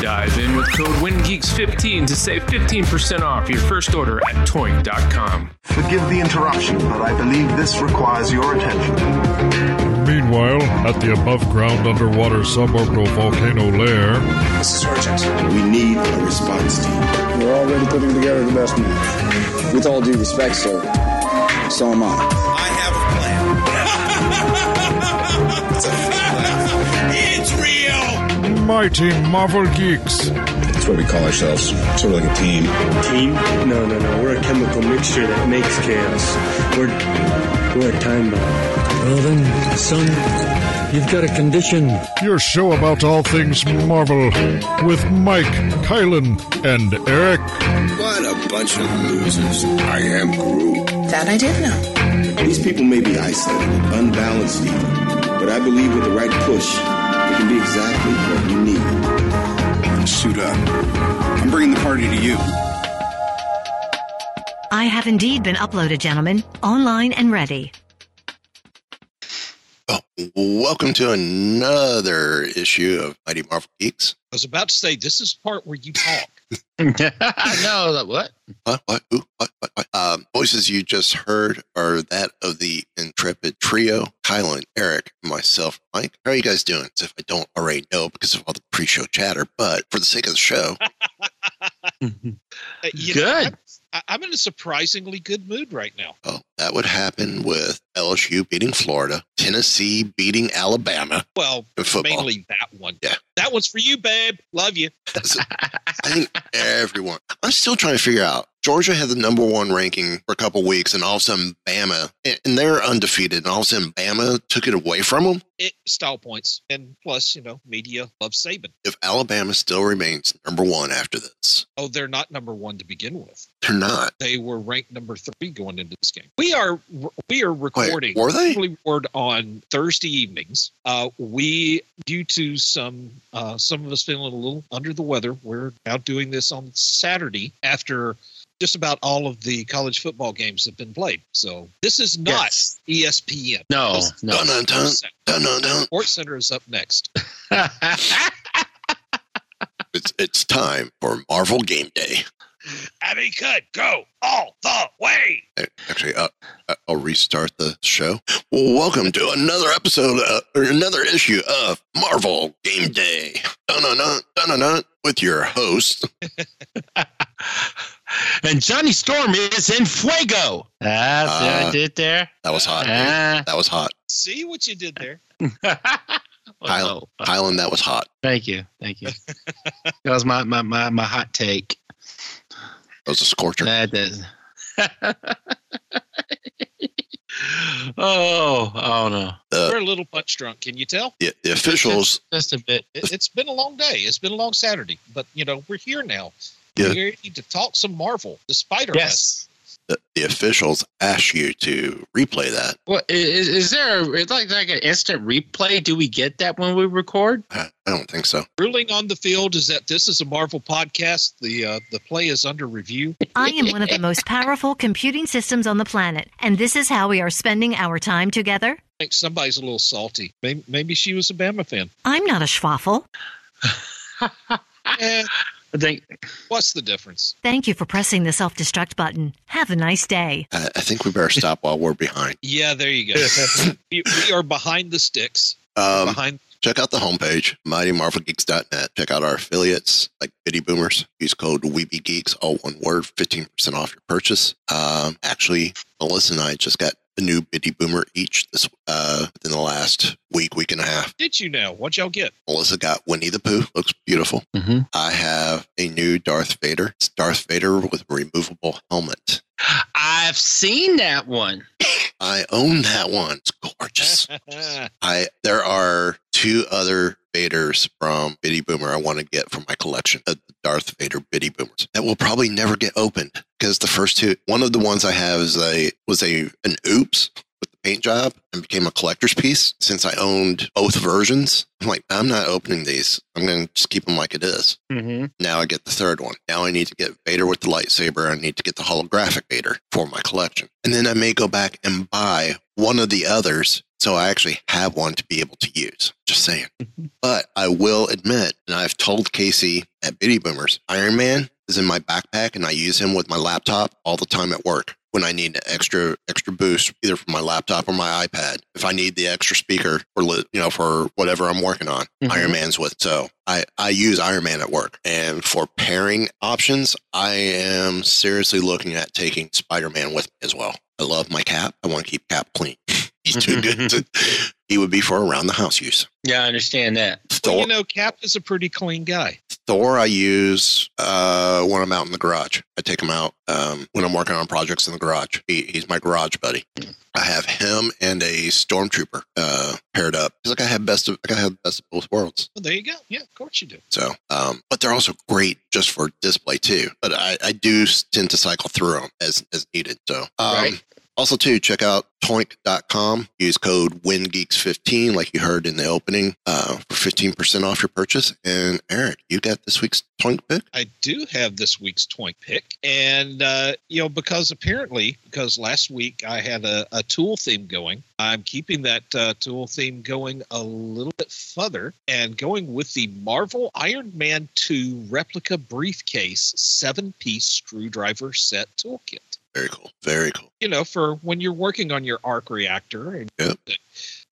Dive in with code WINGEEKS15 to save 15% off your first order at toynk.com. Forgive the interruption, but I believe this requires your attention. Meanwhile, at the above ground underwater suborbital volcano lair, This is urgent. We need a response team. We're already putting together the best man. With all due respect, sir, so am I. I have a plan. it's a plan. It's real. Mighty Marvel Geeks. That's what we call ourselves. Sort of like a team. Team? No, no, no. We're a chemical mixture that makes chaos. We're we're a time bomb. Well then, son, you've got a condition. Your show about all things Marvel with Mike, Kylan, and Eric. What a bunch of losers. I am Groot. That I did know. These people may be isolated, unbalanced even, but I believe with the right push, it can be exactly what we need. Suit up. I'm bringing the party to you. I have indeed been uploaded, gentlemen, online and ready. Welcome to another issue of Mighty Marvel Geeks. I was about to say this is part where you talk. no, that what? What? What? Who? What? What? What? Um, voices you just heard are that of the intrepid trio: Kylan, Eric, myself, Mike. How are you guys doing? As if I don't already know because of all the pre-show chatter, but for the sake of the show, Uh, you know, Good. I'm, I- I'm in a surprisingly good mood right now. oh, that would happen with LSU beating Florida, Tennessee beating Alabama Well, mainly that one. Yeah. That one's for you, babe. Love you. I think everyone. I'm still trying to figure out. Georgia had the number one ranking for a couple weeks, and all of a sudden, Bama, and they're undefeated, and all of a sudden, Bama took it away from them. It style points, and plus, you know, media loves Saban. If Alabama still remains number one after this, Oh, they're not number one to begin with. they're not. They were ranked number three going into this game. We are we are recording. were they? We record on Thursday evenings. Uh, we, due to some uh, some of us feeling a little under the weather, we're now doing this on Saturday after just about all of the college football games have been played. So this is not Yes. ESPN. No, This- no. Dun dun dun dun dun dun. Sports Center is up next. It's it's time for Marvel Game Day. Abby, cut, go all the way. Actually, uh, uh, I'll restart the show. Welcome to another episode, uh, or another issue of Marvel Game Day. Dun dun dun dun dun dun. With your host, and Johnny Storm is in Fuego. That's what Uh, I did there. that was hot. dude. Ah. That was hot. See what you did there. Kylan, Oh, Kylan, that was hot. thank you, thank you. that was my, my my my hot take. That was a scorcher. That is. oh, oh no, The, We're a little punch drunk. Can you tell? the, the officials, just a bit. It, it's been a long day. It's been a long Saturday, but you know we're here now. Yeah. We're ready to talk some Marvel, the Spider Man. Yes. the, the officials ask you to replay that. Well, is, is there a, it's like like an instant replay? Do we get that when we record? I I don't think so. Ruling on the field is that this is a Marvel podcast. The uh, the play is under review. I am one of the most powerful computing systems on the planet, and this is how we are spending our time together. I think somebody's a little salty. Maybe, maybe she was a Bama fan. I'm not a schwaffle. Eh, I think what's the difference? Thank you for pressing the self destruct button. Have a nice day. I, I think we better stop while we're behind. Yeah, there you go. we, we are behind the sticks. Um, behind check out the homepage, mightymarvelgeeks.net. Check out our affiliates like Bitty Boomers. Use code WeebyGeeks, all one word, 15% off your purchase. Um, actually, Melissa and I just got a new Bitty Boomer each this uh, within the last week, week and a half. Did you know? What y'all get? Melissa got Winnie the Pooh. Looks beautiful. Mm-hmm. I have a new Darth Vader. It's Darth Vader with a removable helmet. I've seen that one. I own that one. It's gorgeous. I there are two other Vaders from Bitty Boomer I want to get for my collection of the Darth Vader Bitty Boomers that will probably never get opened because the first two, one of the ones I have is a was a an oops with the paint job and became a collector's piece. Since I owned both versions, I'm like I'm not opening these. I'm going to just keep them like it is. Mm-hmm. Now I get the third one. Now I need to get Vader with the lightsaber. I need to get the holographic Vader for my collection. And then I may go back and buy one of the others so I actually have one to be able to use. Just saying. But I will admit, and I've told Casey at Bitty Boomers, Iron Man is in my backpack and I use him with my laptop all the time at work when I need an extra extra boost, either for my laptop or my iPad. If I need the extra speaker for li- you know for whatever I'm working on, Mhm. Iron Man's with. So I I use Iron Man at work, and for pairing options, I am seriously looking at taking Spider Man with me as well. I love my Cap. I want to keep Cap clean. He's too good. To, he would be for around the house use. Yeah, I understand that. Well, you know, Cap is a pretty clean guy. Thor I use uh, when I'm out in the garage. I take him out um, when I'm working on projects in the garage. He, he's my garage buddy. I have him and a stormtrooper uh, paired up. It's like I have best of I have best of both worlds. Well, there you go. Yeah, of course you do. So, um, but they're also great just for display too. But I, I do tend to cycle through them as as needed. So, um, Right. Also, too, check out toynk.com. Use code WINGEEKS15, like you heard in the opening, uh, for 15% off your purchase. And Eric, you got this week's Toynk pick? I do have this week's Toynk pick, and uh, you know because apparently because last week I had a, a tool theme going, I'm keeping that uh, tool theme going a little bit further and going with the Marvel Iron Man 2 replica briefcase seven piece screwdriver set toolkit. Very cool. Very cool. You know, for when you're working on your arc reactor. And, Yep.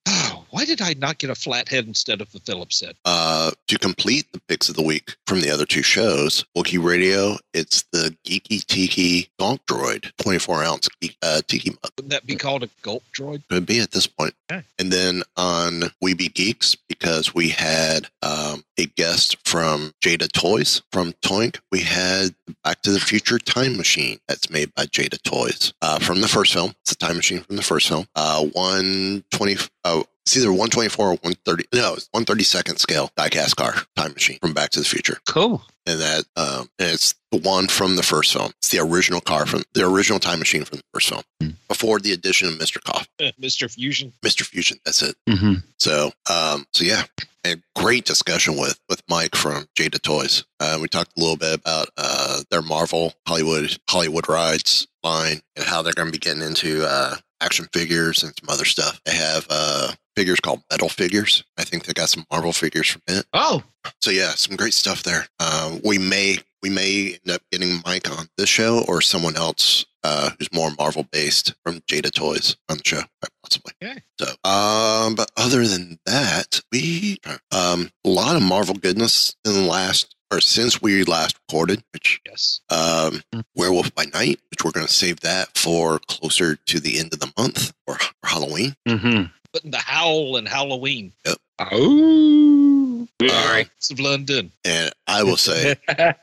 Oh, why did I not get a flathead instead of the Phillips head? Uh, to complete the picks of the week from the other two shows, Wookiee Radio, it's the Geeky Tiki Gonk Droid, 24 ounce geek, uh, Tiki mug. Wouldn't that be called a gulp droid? Could be at this point. Okay. And then on We Be Geeks, because we had um, a guest from Jada Toys from Toynk, we had Back to the Future Time Machine that's made by Jada Toys uh, from the first film. It's a time machine from the first film. Uh, 120, uh, it's either 124 or 130, no, it's 132nd scale diecast car time machine from Back to the Future. Cool. And that, um, and it's the one from the first film. It's the original car from the original time machine from the first film before the addition of Mr. Cough. Mr. Fusion. Mr. Fusion. That's it. Mm-hmm. So, um, so yeah, a great discussion with with Mike from Jada Toys. Uh, we talked a little bit about uh, their Marvel Hollywood Hollywood rides line and how they're going to be getting into uh, action figures and some other stuff. They have uh, figures called Metal Figures. I think they got some Marvel figures from it. Oh, So yeah, some great stuff there. Uh, we may we may end up getting Mike on this show or someone else uh, who's more Marvel based from Jada Toys on the show, quite possibly. Okay. So, um, but other than that, we um a lot of Marvel goodness in the last or since we last recorded, which Yes. um, Werewolf by Night, which we're going to save that for closer to the end of the month or, or Halloween. Mm-hmm. Putting the Howl and Halloween. Yep. Oh. All right. It's of London. And I will say, I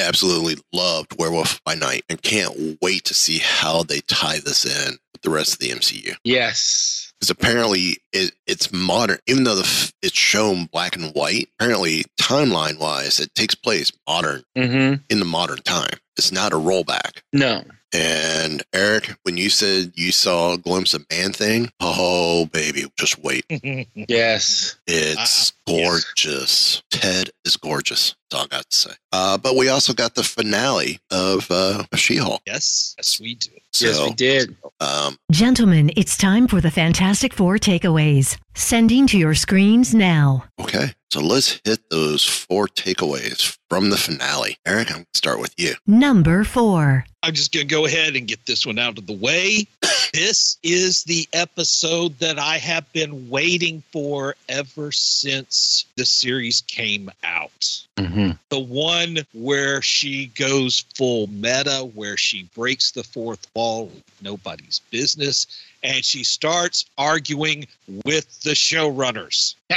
absolutely loved Werewolf by Night and can't wait to see how they tie this in with the rest of the MCU. yes. Because apparently it, it's modern, even though the, f- it's shown black and white. Apparently, timeline wise, it takes place modern Mm-hmm. in the modern time. It's not a rollback. No. And Eric, when you said you saw a glimpse of Man Thing, oh baby, just wait. Yes. It's Uh, yes. gorgeous. Ted is gorgeous. That's all I got to say. Uh, but we also got the finale of uh, She-Hulk. yes. Yes, we do. So, yes, we did. Um, Gentlemen, it's time for the Fantastic Four takeaways. Sending to your screens now. okay, so let's hit those four takeaways from the finale. Eric, I'm going to start with you. Number four. I'm just going to go ahead and get this one out of the way. This is the episode that I have been waiting for ever since the series came out. Mm-hmm. The one where she goes full meta, where she breaks the fourth wall, nobody's business, and she starts arguing with the showrunners.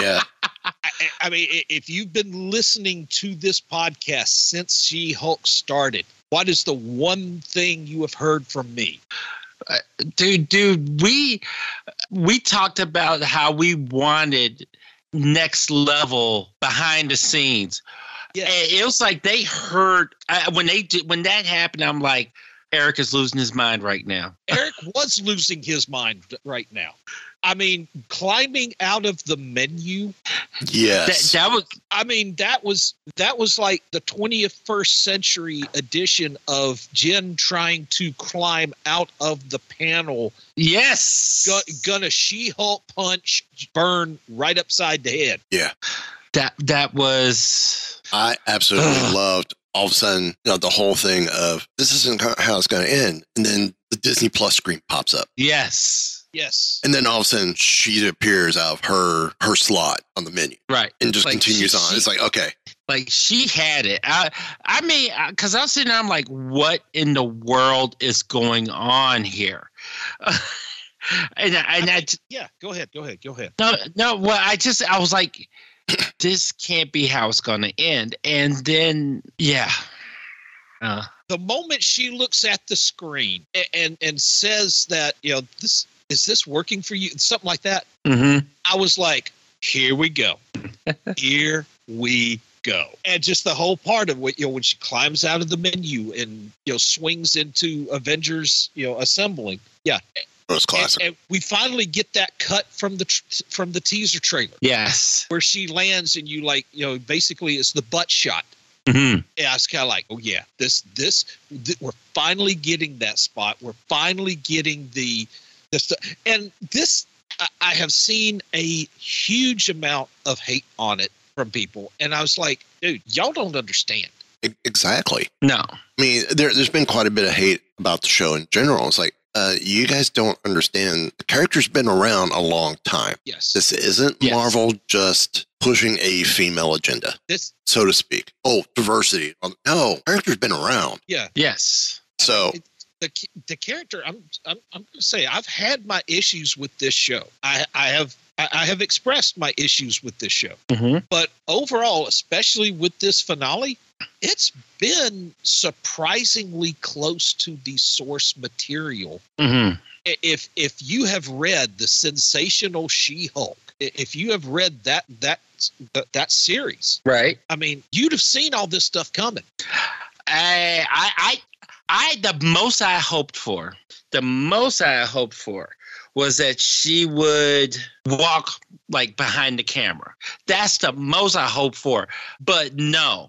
Yeah. I, I mean, if you've been listening to this podcast since She Hulk started, what is the one thing you have heard from me? Dude dude we we talked about how we wanted next level behind the scenes. Yeah it was like they heard I, when they did when that happened i'm like eric is losing his mind right now. Eric was losing his mind right now. I mean, climbing out of the menu. Yes. that, that was I mean, that was that was like the 20th first century edition of Jen trying to climb out of the panel. Yes. Gu- gonna She-Hulk punch, burn right upside the head. Yeah. that that was I absolutely loved all of a sudden, you know, the whole thing of this isn't how it's going to end. And then the Disney Plus screen pops up. yes Yes. And then all of a sudden she appears out of her her slot on the menu right and just Like, continues she- on. she- it's like, okay. like she had it i i mean because i was sitting there i'm like what in the world is going on here and I- and I, Yeah, go ahead, go ahead, go ahead. No, no. Well, I just I was like, this can't be how it's going to end. And then, yeah, uh, the moment she looks at the screen and, and and says that you know this is this working for you something like that mhm. i was like here we go here we go and just the whole part of what you know when she climbs out of the menu and you know swings into avengers you know assembling yeah Most classic. and, and we finally get that cut from the tr- from the teaser trailer yes. where she lands and you like you know basically it's the butt shot Mhm. yeah, it's kind of like, oh yeah, this this th- we're finally getting that spot. We're finally getting the this, and this I, I have seen a huge amount of hate on it from people, and I was like, dude, y'all don't understand. Exactly. No. I mean, there, there's been quite a bit of hate about the show in general. It's like, uh, you guys don't understand. The character's been around a long time. Yes, This isn't Yes. Marvel just pushing a female agenda, this so to speak. Oh, diversity. Um, No, character's been around. yeah. Yes. So, it- the the character, I'm I'm I'm going to say, I've had my issues with this show. I I have. I have expressed my issues with this show. Mhm. But overall, especially with this finale, it's been surprisingly close to the source material. Mhm. If if you have read the sensational She-Hulk, if you have read that that that, that series, Right. I mean, you'd have seen all this stuff coming. I, I, I, the most I hoped for, the most I hoped for was that she would walk like behind the camera. That's the most I hoped for. But no,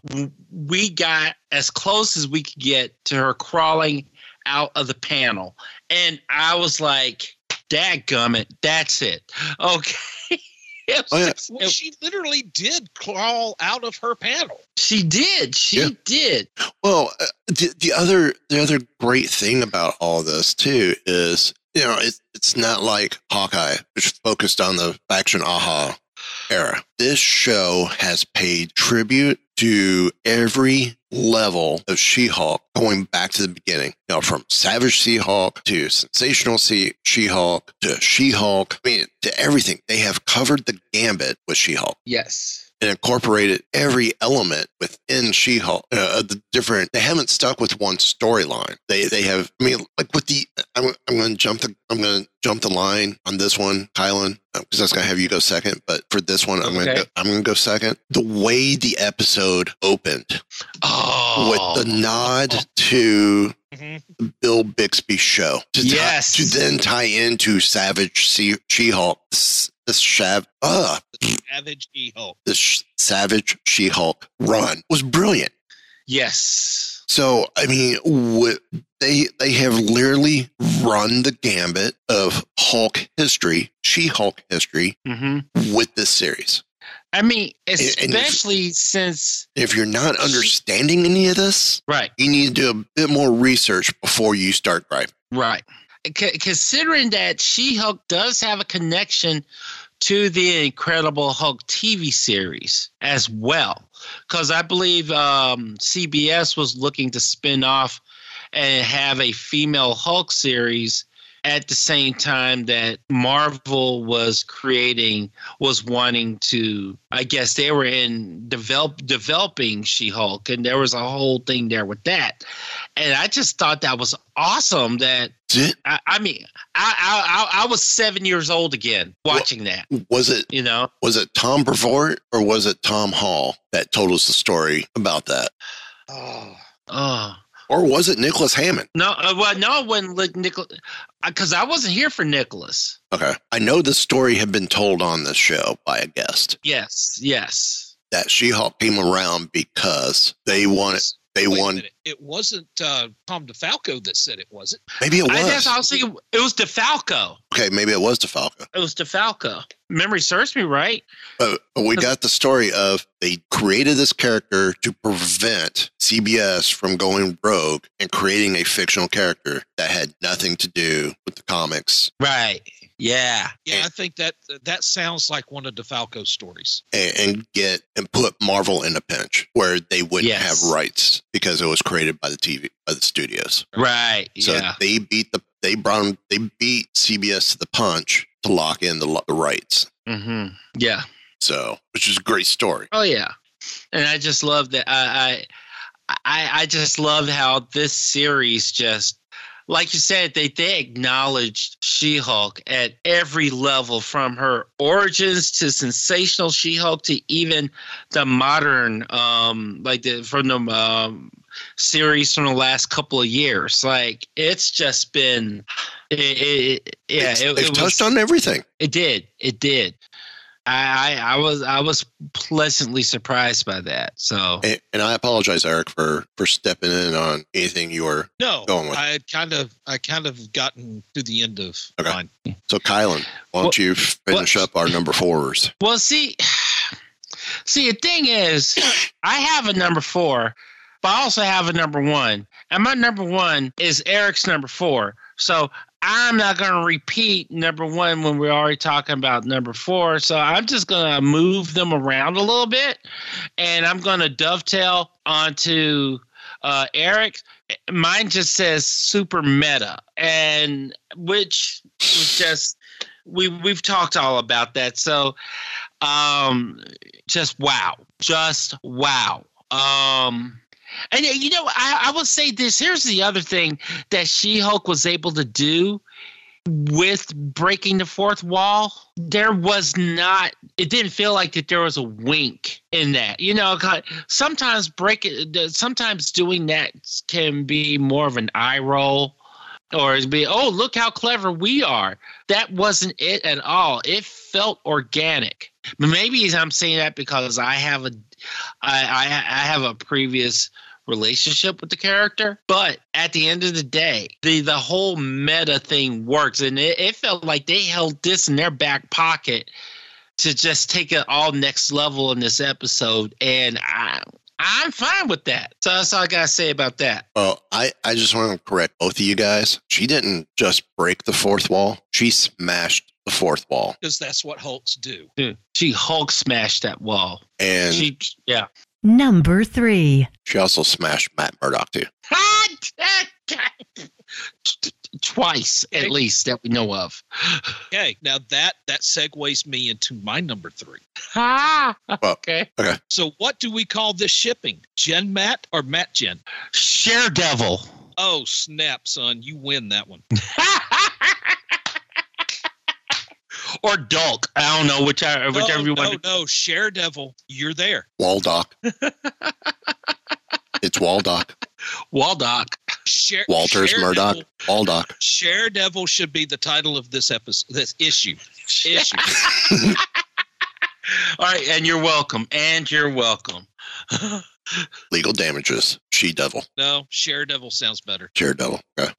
we got as close as we could get to her crawling out of the panel. And I was like, dadgummit, that's it. Okay. It Oh, yeah. Well, she literally did crawl out of her panel. she did. She Yeah. did. well, uh, the, the other the other great thing about all this too is you know it, it's not like Hawkeye, which focused on the Fraction Aja era. This show has paid tribute to every level of She-Hulk going back to the beginning. You from Savage She-Hulk to Sensational She-Hulk to She-Hulk. I mean, to everything. They have covered the gambit with She-Hulk Yes. And incorporated every element within She-Hulk. Uh, the different. They haven't stuck with one storyline. They they have. I mean, like with the. I'm, I'm going to jump the. I'm going to jump the line on this one, Kylan, because that's going to have you go second. But for this one, I'm going to I'm going to go second. The way the episode opened Oh. with the nod to Mhm. Bill Bixby show. To Yes. to then tie into Savage She- She-Hulk. This, this shav. Uh, Savage She-Hulk. this sh- Savage She-Hulk run was brilliant. Yes. So I mean, what they they have literally run the gambit of Hulk history, She-Hulk history, hmm with this series. I mean, and if- especially since If you're not understanding any of this, right, you need to do a bit more research before you start driving. right. c- considering that She Hulk does have a connection to the Incredible Hulk TV series as well, because I believe um, CBS was looking to spin off and have a female Hulk series at the same time that Marvel was creating was wanting to I guess they were in develop developing She-Hulk and there was a whole thing there with that. And I just thought that was awesome that I, I mean I, I I was 7 years old again watching that. Was it you know? Was it Tom Brevoort or was it Tom Hall that told us the story about that? Oh. Oh. Or was it Nicholas Hammond? No, uh, well, no, it wasn't like Nicholas, because I wasn't here for Nicholas. Okay. I know the story had been told on this show by a guest Yes, yes. that She Hulk came around because they wanted, they Wait a wanted. It wasn't uh, Tom DeFalco that said it, was it? maybe it I was. guess I was thinking it was DeFalco. okay, maybe it was DeFalco. It was DeFalco. Memory serves me right. But, but we got the story of they created this character to prevent CBS from going rogue and creating a fictional character that had nothing to do with the comics Right. Yeah. Yeah, I think that that sounds like one of DeFalco's stories. and, and get and put Marvel in a pinch where they wouldn't Yes. have rights because it was created by the TV by the studios. Right. So yeah. they beat the they brought 'em- they beat CBS to the punch to lock in the, the rights. Mm-hmm. Yeah. So, which is a great story. Oh yeah. And I just love that. I I I, I just love how this series just. Like you said, they they acknowledged She-Hulk at every level, from her origins to sensational She-Hulk to even the modern, um, like the from the um, series from the last couple of years. Like it's just been, it, it, yeah, It's- it, it was- touched on everything. It did. It did. I, I I was I was pleasantly surprised by that. So And, and I apologize, Eric, for for stepping in on anything you were No, going with. I had kind of I kind of gotten to the end of Okay. mine. So, Kylan, why don't What- you finish up our number fours? well, see, see the thing is, I have a number four, but I also have a number one, and my number one is Eric's number four. So I'm not going to repeat number one when we're already talking about number four. So I'm just going to move them around a little bit, and I'm going to dovetail onto uh, Eric. Mine just says super meta, and which just we we've talked all about that. So, um, just wow, just wow. Um, and uh, you know, I, I will say this. Here's the other thing that She Hulk was able to do with breaking the fourth wall. There was not. It didn't feel like that there was a wink in that. You know, sometimes break it. Sometimes doing that can be more of an eye roll. Or be, oh, look how clever we are. That wasn't it at all. It felt organic. Maybe I'm saying that because I have a, I, I, I have a previous relationship with the character. But at the end of the day, the the whole meta thing works, and it, it felt like they held this in their back pocket to just take it all next level in this episode, and I. I'm fine with that. So that's all I gotta say about that. Well, I, I just want to correct both of you guys. She didn't just break the fourth wall, she smashed the fourth wall. Because that's what Hulks do. Dude, She Hulk smashed that wall. And She, yeah. Number three. she also smashed Matt Murdock, too. Twice, at least, that we know of. Okay, now that that segues me into my number three. Ah, okay. Okay. So what do we call this shipping? Jen Matt or Matt Jen? Share Devil. Oh snap, son! You win that one. or Dulk. I don't know, whichever, uh, whichever no, you no, want. no, Share Devil. You're there. Waldock. it's Waldock. Waldock. Share, Walters Share Murdoch. Devil- Waldock. Share Devil should be the title of this episode. This issue. Issue. All right, and you're welcome. And you're welcome. Legal damages. She devil. no, Share Devil sounds better. Share devil. Okay.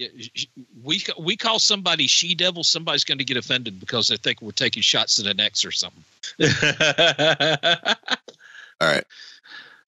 We we call somebody she devil. Somebody's going to get offended because they think we're taking shots at an ex or something. All right.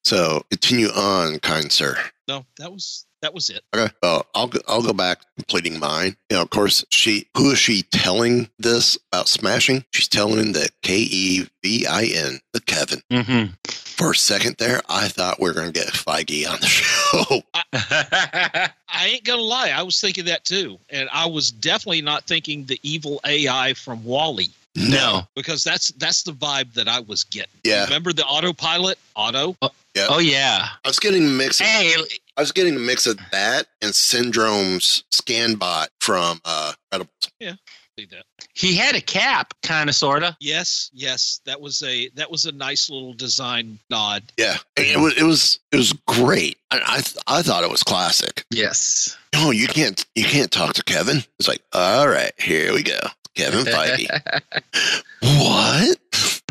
So continue on, kind sir. no, that was that was it. Okay. Well, I'll go, I'll go back completing mine. You know, of course, she who is she telling this about smashing? She's telling the K E V I N, the Kevin. Mm-hmm. For a second there, I thought we were going to get Feige on the show. I ain't gonna lie, I was thinking that too, and I was definitely not thinking the evil AI from WALL-E. No. because that's that's the vibe that I was getting. Yeah. remember the autopilot? Auto. Yeah. Oh yeah. I was getting mixed. Hey, I was getting a mix of that and Syndrome's Scanbot from uh, Incredibles. Yeah, that. he had a cap, kind of, sorta. Yes, yes, that was a that was a nice little design nod. Yeah, it was it was it was great. I I, th- I thought it was classic. Yes. No, you can't you can't talk to Kevin. It's like, all right, here we go, Kevin Feige. what?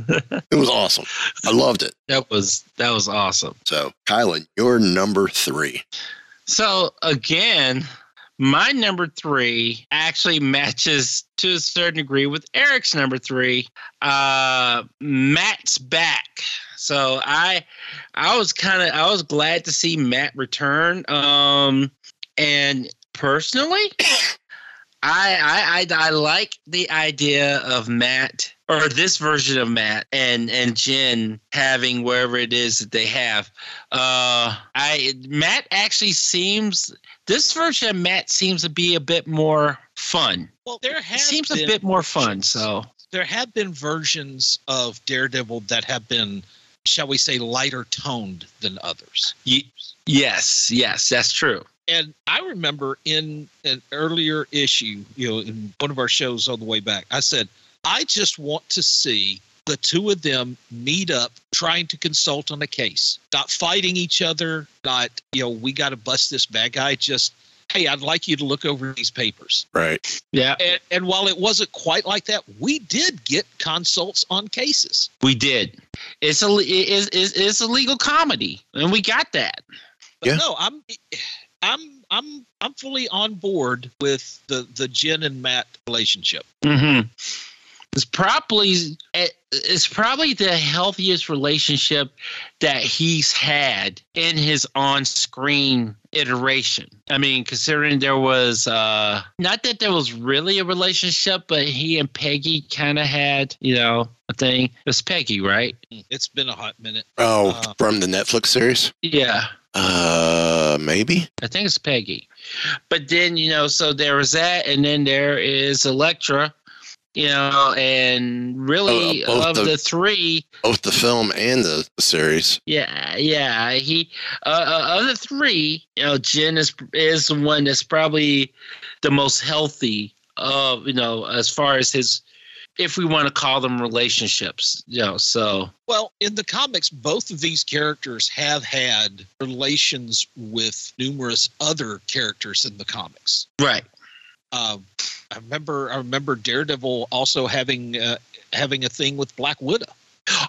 it was awesome. I loved it. That was that was awesome. So, Kylan, you're number three. So again, my number three actually matches to a certain degree with Eric's number three. Uh, Matt's back. So I, I was kind of I was glad to see Matt return. Um, and personally, I, I I I like the idea of Matt or this version of Matt and and Jen having wherever it is that they have. Uh, I Matt actually seems this version of Matt seems to be a bit more fun. Well, there seems a bit more fun. So there have been versions of Daredevil that have been, shall we say, lighter toned than others. y- yes, yes, that's true. And I remember in an earlier issue, you know, in one of our shows on the way back, I said, I just want to see the two of them meet up trying to consult on a case, not fighting each other, not, you know, we got to bust this bad guy. Just, hey, I'd like you to look over these papers. Right. Yeah, And, and while it wasn't quite like that, we did get consults on cases. we did. It's a it's, it's, it's a legal comedy, and we got that. But Yeah. no, I'm I'm I'm I'm fully on board with the the Jen and Matt relationship. Mm-hmm. It's probably it's probably the healthiest relationship that he's had in his on-screen iteration. I mean, considering there was uh not that there was really a relationship, but he and Peggy kind of had, you know, a thing. It's Peggy, right? It's been a hot minute. Oh, Uh, from the Netflix series? Yeah. Uh, maybe. I think it's Peggy. But then, you know, so there was that, and then there is Elektra, you know, and really Oh, both of the- the three, Both the film and the, the series. yeah, yeah, he uh, uh, of the three, you know, Jen is is the one that's probably the most healthy of, you know, as far as his, if we want to call them relationships, you know, so Well, in the comics, both of these characters have had relations with numerous other characters in the comics. right, Um, I remember I remember Daredevil also having uh, having a thing with Black Widow.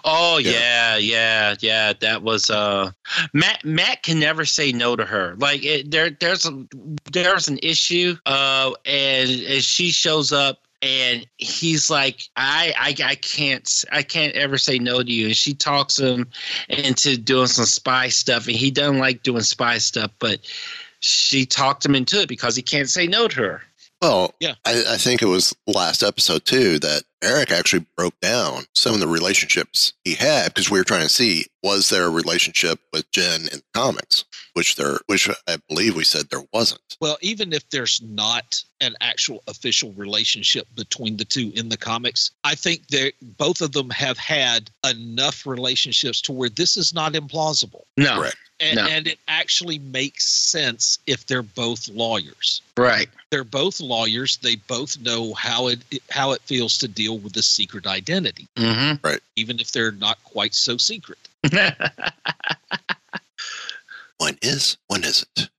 Oh Yeah. yeah, yeah, yeah. That was uh Matt Matt can never say no to her. Like it, there there's a there's an issue uh and, and she shows up and he's like I, I I can't I can't ever say no to you and she talks him into doing some spy stuff and he doesn't like doing spy stuff but she talked him into it because he can't say no to her. Well, Yeah. I, I think it was last episode too that Eric actually broke down some of the relationships he had because we were trying to see was there a relationship with Jen in the comics, which there, which I believe we said there wasn't. Well, even if there's not an actual official relationship between the two in the comics, I think they both of them have had enough relationships to where this is not implausible. No. Correct. And, No. and it actually makes sense if they're both lawyers. Right. They're both lawyers. They both know how it how it feels to deal with the secret identity, Mm-hmm. even if they're not quite so secret. One is, one isn't.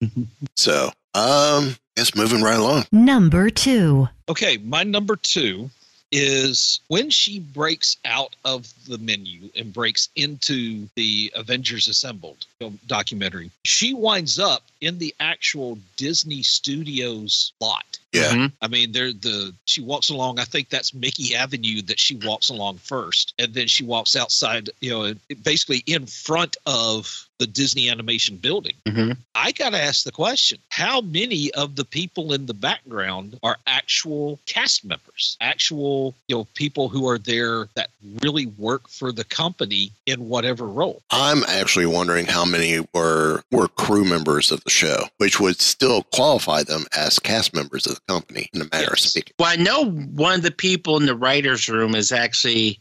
so, um, guess moving right along. Number two. Okay, my number two is when she breaks out of the menu and breaks into the Avengers Assembled documentary, she winds up in the actual Disney Studios lot. Yeah. Mm-hmm. I mean, there the she walks along. I think that's Mickey Avenue that she walks along first, and then she walks outside. You know, basically in front of the Disney Animation Building. Mm-hmm. I got to ask the question: How many of the people in the background are actual cast members? Actual, you know, people who are there that really work for the company in whatever role. I'm actually wondering how many were were crew members of the show, which would still qualify them as cast members of the company in a matter of speaking. Well, I know one of the people in the writers' room is actually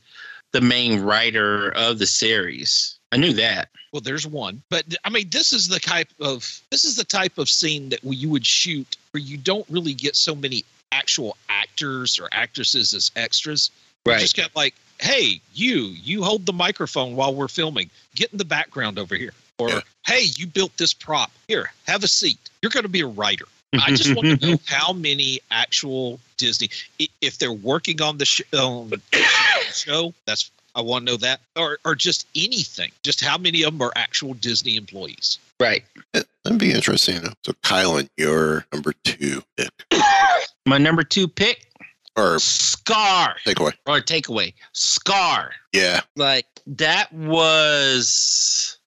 the main writer of the series. I knew that. Well, there's one, but I mean, this is the type of this is the type of scene that you would shoot where you don't really get so many actual actors or actresses as extras. You Right. just got like, hey, you, you hold the microphone while we're filming. Get in the background over here. Or hey, you built this prop. Here, have a seat. You're going to be a writer. I just want to know how many actual Disney, if they're working on the sh- on the show, that's I want to know that, or or just anything. Just how many of them are actual Disney employees? Right. That'd be interesting. So, Kylan, your number two pick My number two pick, or Skaar takeaway. or takeaway, Skaar. Yeah, Like that was.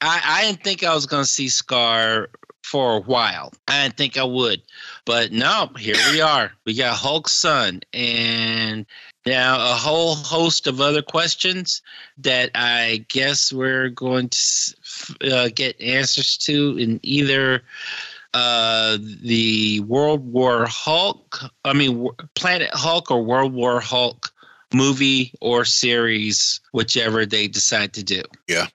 I I didn't think I was gonna see Skaar for a while. I didn't think I would, but no, here we are. We got Hulk's son, and now a whole host of other questions that I guess we're going to uh, get answers to in either uh, the World War Hulk, I mean Planet Hulk or World War Hulk movie or series, whichever they decide to do. yeah.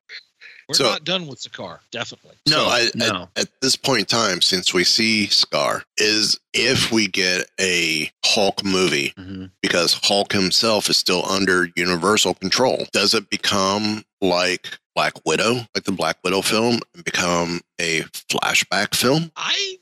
We're So- not done with Sakaar, definitely. so I, no. At, at this point in time, since we see Skaar, is if we get a Hulk movie, Mm-hmm. because Hulk himself is still under Universal control, does it become like Black Widow, like the Black Widow film, and become a flashback film? I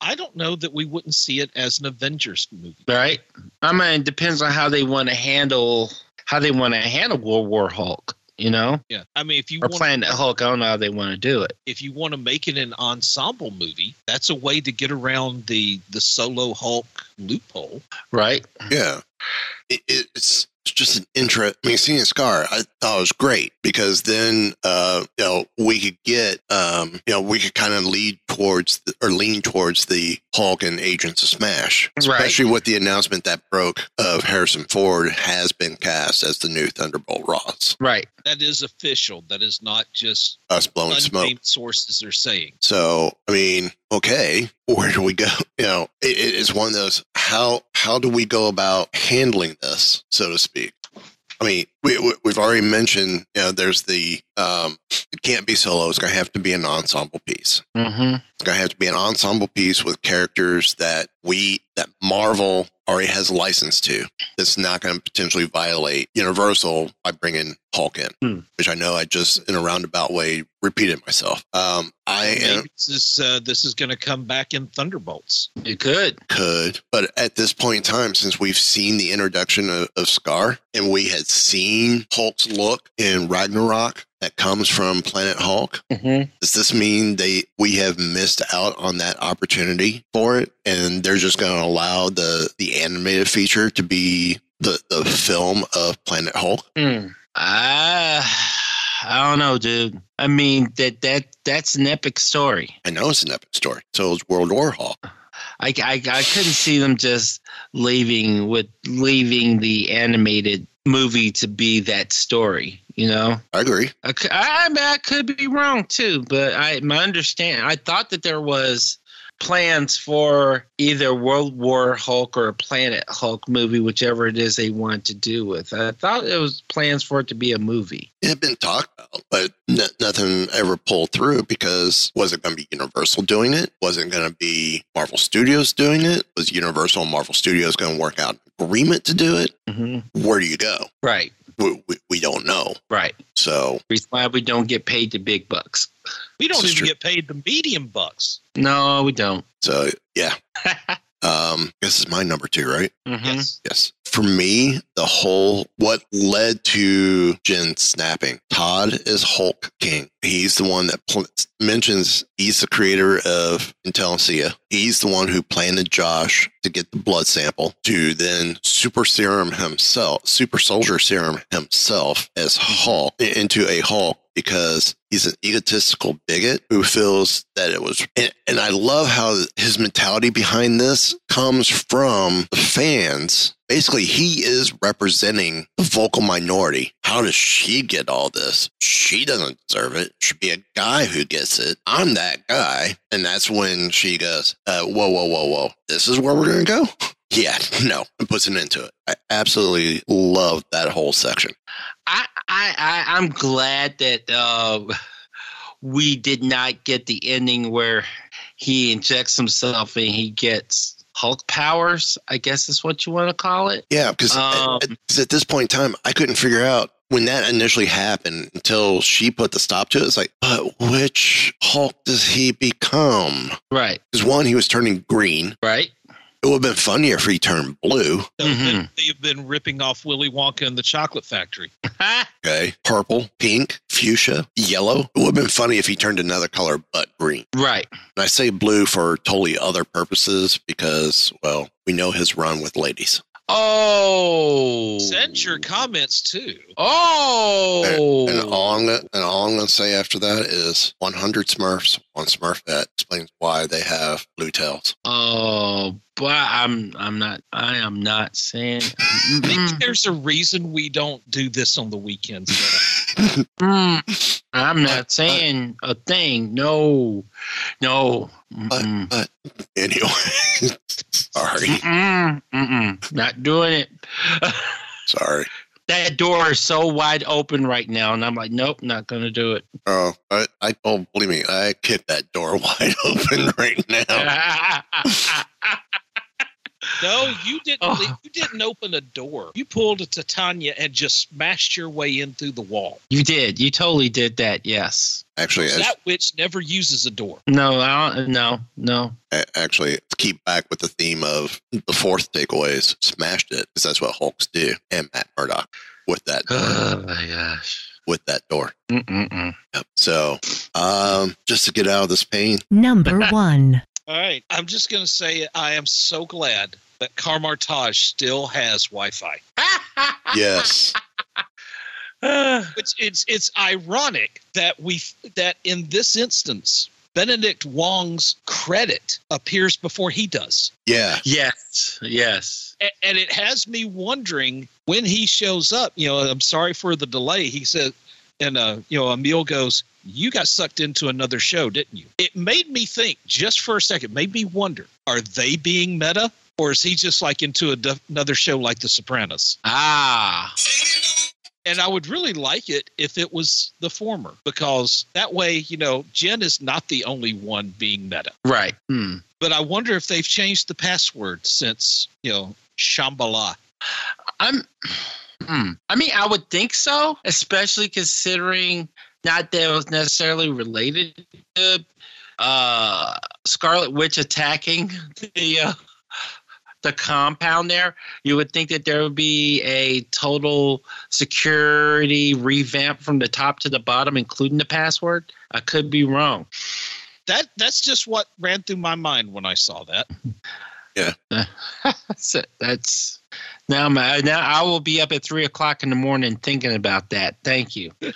I don't know that we wouldn't see it as an Avengers movie. Right? I mean, it depends on how they want to handle how they want to handle World War Hulk. You know, Yeah, I mean, if you or want Planet Hulk. I don't know how they want to do it. if you want to make it an ensemble movie, that's a way to get around the the solo Hulk loophole. Right? Yeah. It, it's it's just an interest. I mean, seeing a Skaar, I thought it was great because then, uh, you know, we could get, um, you know, we could kind of lead towards the, or lean towards the Hulk and Agents of Smash, Right. especially with the announcement that broke of Harrison Ford has been cast as the new Thunderbolt Ross. Right. That is official. That is not just Us blowing smoke. sources are saying. So, I mean, okay, where do we go? You know, it, it is one of those. How how do we go about handling this, so to speak? I mean, we, we we've already mentioned. You know, there's the um, it can't be solo. It's gonna have to be an ensemble piece. Mm-hmm. It's gonna have to be an ensemble piece with characters that we that Marvel already has a license to. That's not going to potentially violate Universal by bringing Hulk in, Hmm. which I know I just in a roundabout way repeated myself. Um, I am Maybe this is uh, this is going to come back in Thunderbolts. It could. could, but at this point in time, since we've seen the introduction of, of Skaar and we had seen Hulk's look in Ragnarok that comes from Planet Hulk, Mm-hmm. does this mean they we have missed out on that opportunity for it, and they're just going to allow the the animated feature to be the the film of Planet Hulk? Hmm. I, I don't know, dude. I mean that that that's an epic story. I know it's an epic story. So is World War Hulk. I, I, I couldn't see them just leaving with leaving the animated movie to be that story. You know, I agree. I, I, I could be wrong too, but I my understand. I thought that there was plans for either World War Hulk or a Planet Hulk movie, whichever it is they want to do with. I thought it was plans for it to be a movie. It had been talked about, but n- nothing ever pulled through because was it going to be Universal doing it? Was it going to be Marvel Studios doing it? Was Universal and Marvel Studios going to work out an agreement to do it? Mm-hmm. Where do you go? Right, We, we, we don't know. right. So Reason why we don't get paid the big bucks. We don't even true. get paid the medium bucks. No, we don't. so yeah. Um, this is my number two, right? Yes. Yes. For me, the whole what led to Jen snapping. Todd is Hulk King. He's the one that pl- mentions he's the creator of Intelligentsia. He's the one who planted Josh to get the blood sample to then super serum himself, super soldier serum himself as Hulk into a Hulk because he's an egotistical bigot who feels that it was and, and i love how his mentality behind this comes from the fans. Basically he is representing the vocal minority. How does she get all this? She doesn't deserve it. Should be a guy who gets it. I'm that guy. And that's when she goes uh, whoa whoa whoa whoa. This is where we're gonna go? Yeah no and puts an end to it. I absolutely love that whole section I, I, I I'm glad that uh, we did not get the ending where he injects himself and he gets Hulk powers. I guess is what you want to call it. Yeah, because Um, at, at- at this point in time, I couldn't figure out when that initially happened until she put the stop to it. It's like, but which Hulk does he become? Right. Because one, he was turning green. Right. It would have been funnier if he turned blue. They've, been, they've been ripping off Willy Wonka and the Chocolate Factory. Okay. Purple, pink, fuchsia, yellow. It would have been funny if he turned another color but green. Right. And I say blue for totally other purposes because, well, we know his run with ladies. Oh. Send your comments too. Oh. And, and all I'm gonna, and all I'm going to say after that is 100 Smurfs, one Smurfette explains why they have blue tails. Oh, but I'm I'm not I am not saying. Maybe there's a reason we don't do this on the weekends. Mm, I'm not saying a thing. No, no. Mm-mm. But anyway, sorry, Mm-mm, mm-mm. not doing it. sorry. That door is so wide open right now, and I'm like, nope, not gonna do it. Oh, I, I oh, believe me, I kicked that door wide open right now. No, you didn't. leave- You didn't open a door. You pulled a Titania and just smashed your way in through the wall. You did. You totally did that. Yes. Actually, as, That witch never uses a door. No. I don't, no. No. actually, to keep back with the theme of the fourth takeaways, smashed it because that's what Hulks do, and Matt Murdock with that Oh my gosh. with that door. Mm-mm-mm. Yep. So, um, just to get out of this pain, Number one. All right. I'm just going to say I am so glad that Kamar-Taj still has Wi-Fi. yes, It's it's it's ironic that we that in this instance Benedict Wong's credit appears before he does. yeah, Yes. Yes. A- And it has me wondering when he shows up, you know, I'm sorry for the delay. He said and uh, you know, Emil goes, "You got sucked into another show, didn't you?" It made me think just for a second, made me wonder: Are they being meta, or is he just like into d- another show like The Sopranos? Ah. And I would really like it if it was the former, because that way, you know, Jen is not the only one being meta. Right. Hmm. But I wonder if they've changed the password since, you know, Shamballa. I'm. Hmm. I mean, I would think so, especially considering not that it was necessarily related to uh, Scarlet Witch attacking the uh, the compound there. You would think that there would be a total security revamp from the top to the bottom, including the password. I could be wrong. That that's just what ran through my mind when I saw that. That's it. That's now. My, now I will be up at three o'clock in the morning thinking about that. Thank you.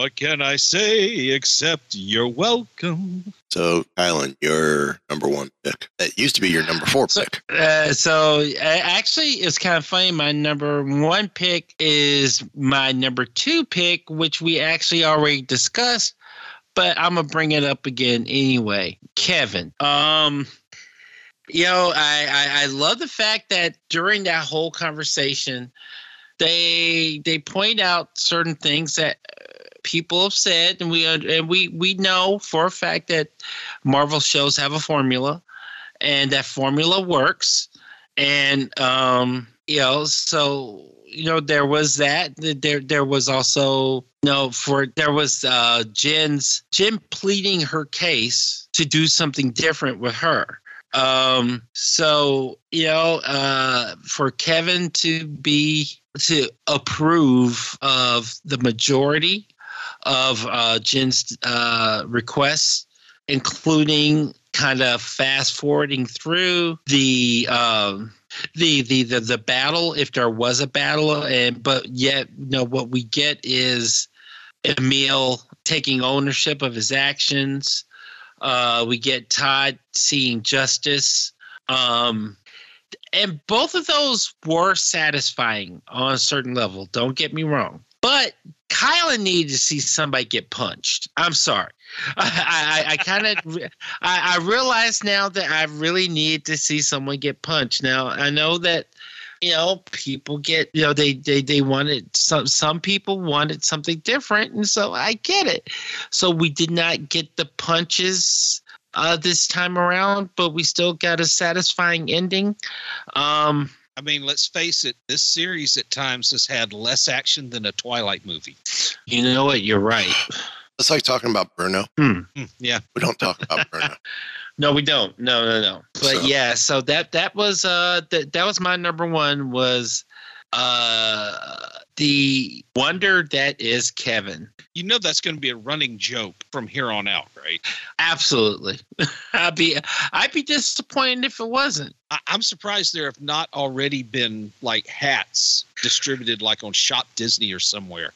What can I say except you're welcome? So, Kylan, your number one pick. That used to be your number four pick. Uh, so uh, actually, it's kind of funny. My number one pick is my number two pick, which we actually already discussed, but I'm gonna bring it up again anyway. Kevin. Um, you know, I, I I love the fact that during that whole conversation, they they point out certain things that uh, people have said, and we and we we know for a fact that Marvel shows have a formula and that formula works and um you know so you know there was that there there was also you know for there was uh jen's jen pleading her case to do something different with her Um, so you know, uh, for Kevin to be to approve of the majority of uh, Jen's uh, requests, including kind of fast forwarding through the um, the, the the the battle if there was a battle, and but yet you know what we get is Emil taking ownership of his actions. Uh, we get Todd seeing justice. Um, and both of those were satisfying on a certain level. Don't get me wrong. But Kylan needed to see somebody get punched. I'm sorry. I, I, I kind of I, I realize now that I really need to see someone get punched. Now I know that you know people get you know they they they wanted some some people wanted something different, and so I get it. So we did not get the punches uh, this time around, but we still got a satisfying ending. Um, I mean, let's face it, this series at times has had less action than a Twilight movie. You know what? You're right. It's like talking about Bruno. Hmm. Yeah. We don't talk about Bruno. No, we don't. No, no, no. But So- yeah, so that that was uh that that was my number one was uh the wonder that is Kevin. You know that's going to be a running joke from here on out, right? Absolutely. I'd be I'd be disappointed if it wasn't. I, I'm surprised there have not already been like hats distributed like on Shop Disney or somewhere.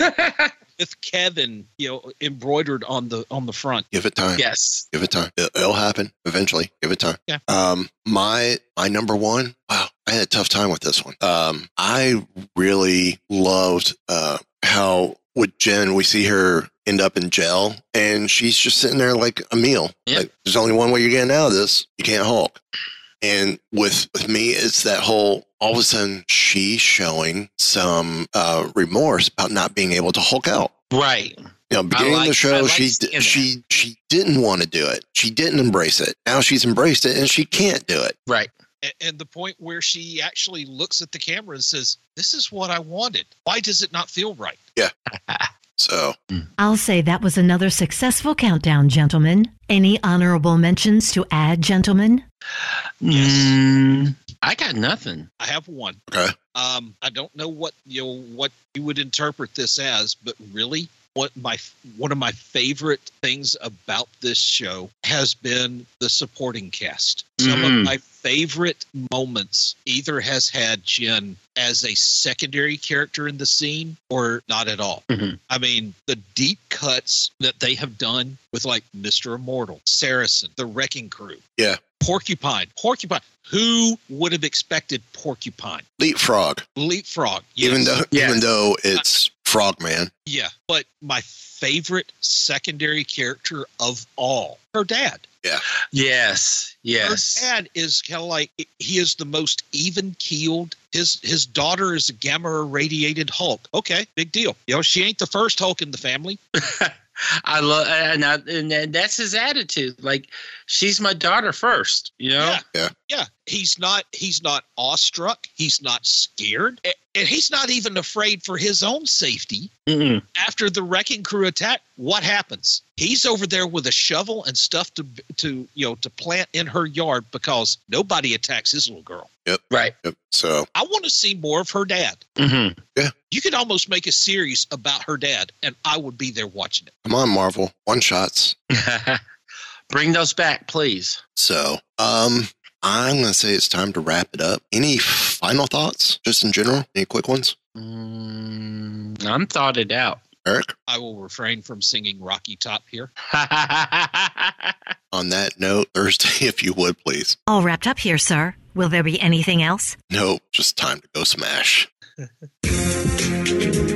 With Kevin, you know, embroidered on the on the front. Give it time. Yes. Give it time. It, it'll happen eventually. Give it time. Yeah. Um, my my number one. Wow, I had a tough time with this one. Um, I really loved uh how with Jen we see her end up in jail and she's just sitting there like Emil. Like there's only one way you're getting out of this. You can't Hulk. And with with me, it's that whole all of a sudden she's showing some uh, remorse about not being able to Hulk out. Right. You know, beginning of the show, like she seeing she she didn't want to do it. She didn't embrace it. Now she's embraced it, and she can't do it. Right. A- And the point where she actually looks at the camera and says, This is what I wanted. Why does it not feel right? Yeah. So I'll say that was another successful countdown, gentlemen. Any honorable mentions to add, gentlemen? Mm, I got nothing. I have one. Okay. Um, I don't know what you know what you would interpret this as, but really, what my one of my favorite things about this show has been the supporting cast. Some of Mhm. my favorite moments either has had Jen as a secondary character in the scene or not at all. Mhm. I mean, the deep cuts that they have done with like Mr. Immortal, Saracen, the Wrecking Crew, yeah, Porcupine, Porcupine. Who would have expected Porcupine? leapfrog. Leapfrog. Even yes. though even though it's Frogman. Yeah, but my favorite secondary character of all, her dad. Yeah. Yes. Yes. Her dad is kind of like he is the most even keeled. His his daughter is a gamma irradiated Hulk. Okay, big deal. You know, she ain't the first Hulk in the family. I love and, I, and and that's his attitude. Like she's my daughter first, you know. Yeah. Yeah. Yeah, he's not he's not awestruck. He's not scared, and he's not even afraid for his own safety. Mm-mm. After the wrecking crew attack, what happens? He's over there with a shovel and stuff to to you know to plant in her yard because nobody attacks his little girl. Yep. Right. Yep. So I want to see more of her dad. Mm-hmm. yeah, You could almost make a series about her dad, and I would be there watching it. come on, Marvel, one shots. Bring those back, please. So um, I'm gonna say it's time to wrap it up. Any final thoughts, just in general? Any quick ones, Mm, I'm thought it out. Eric? I will refrain from singing Rocky Top here. On that note, Thursday, if you would please. All wrapped up here, sir. Will there be anything else? No, just time to go smash.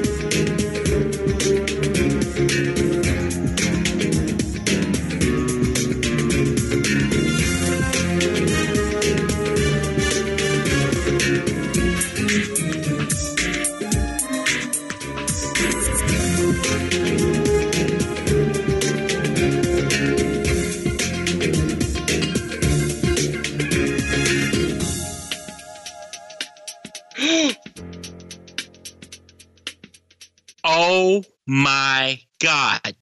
oh my god!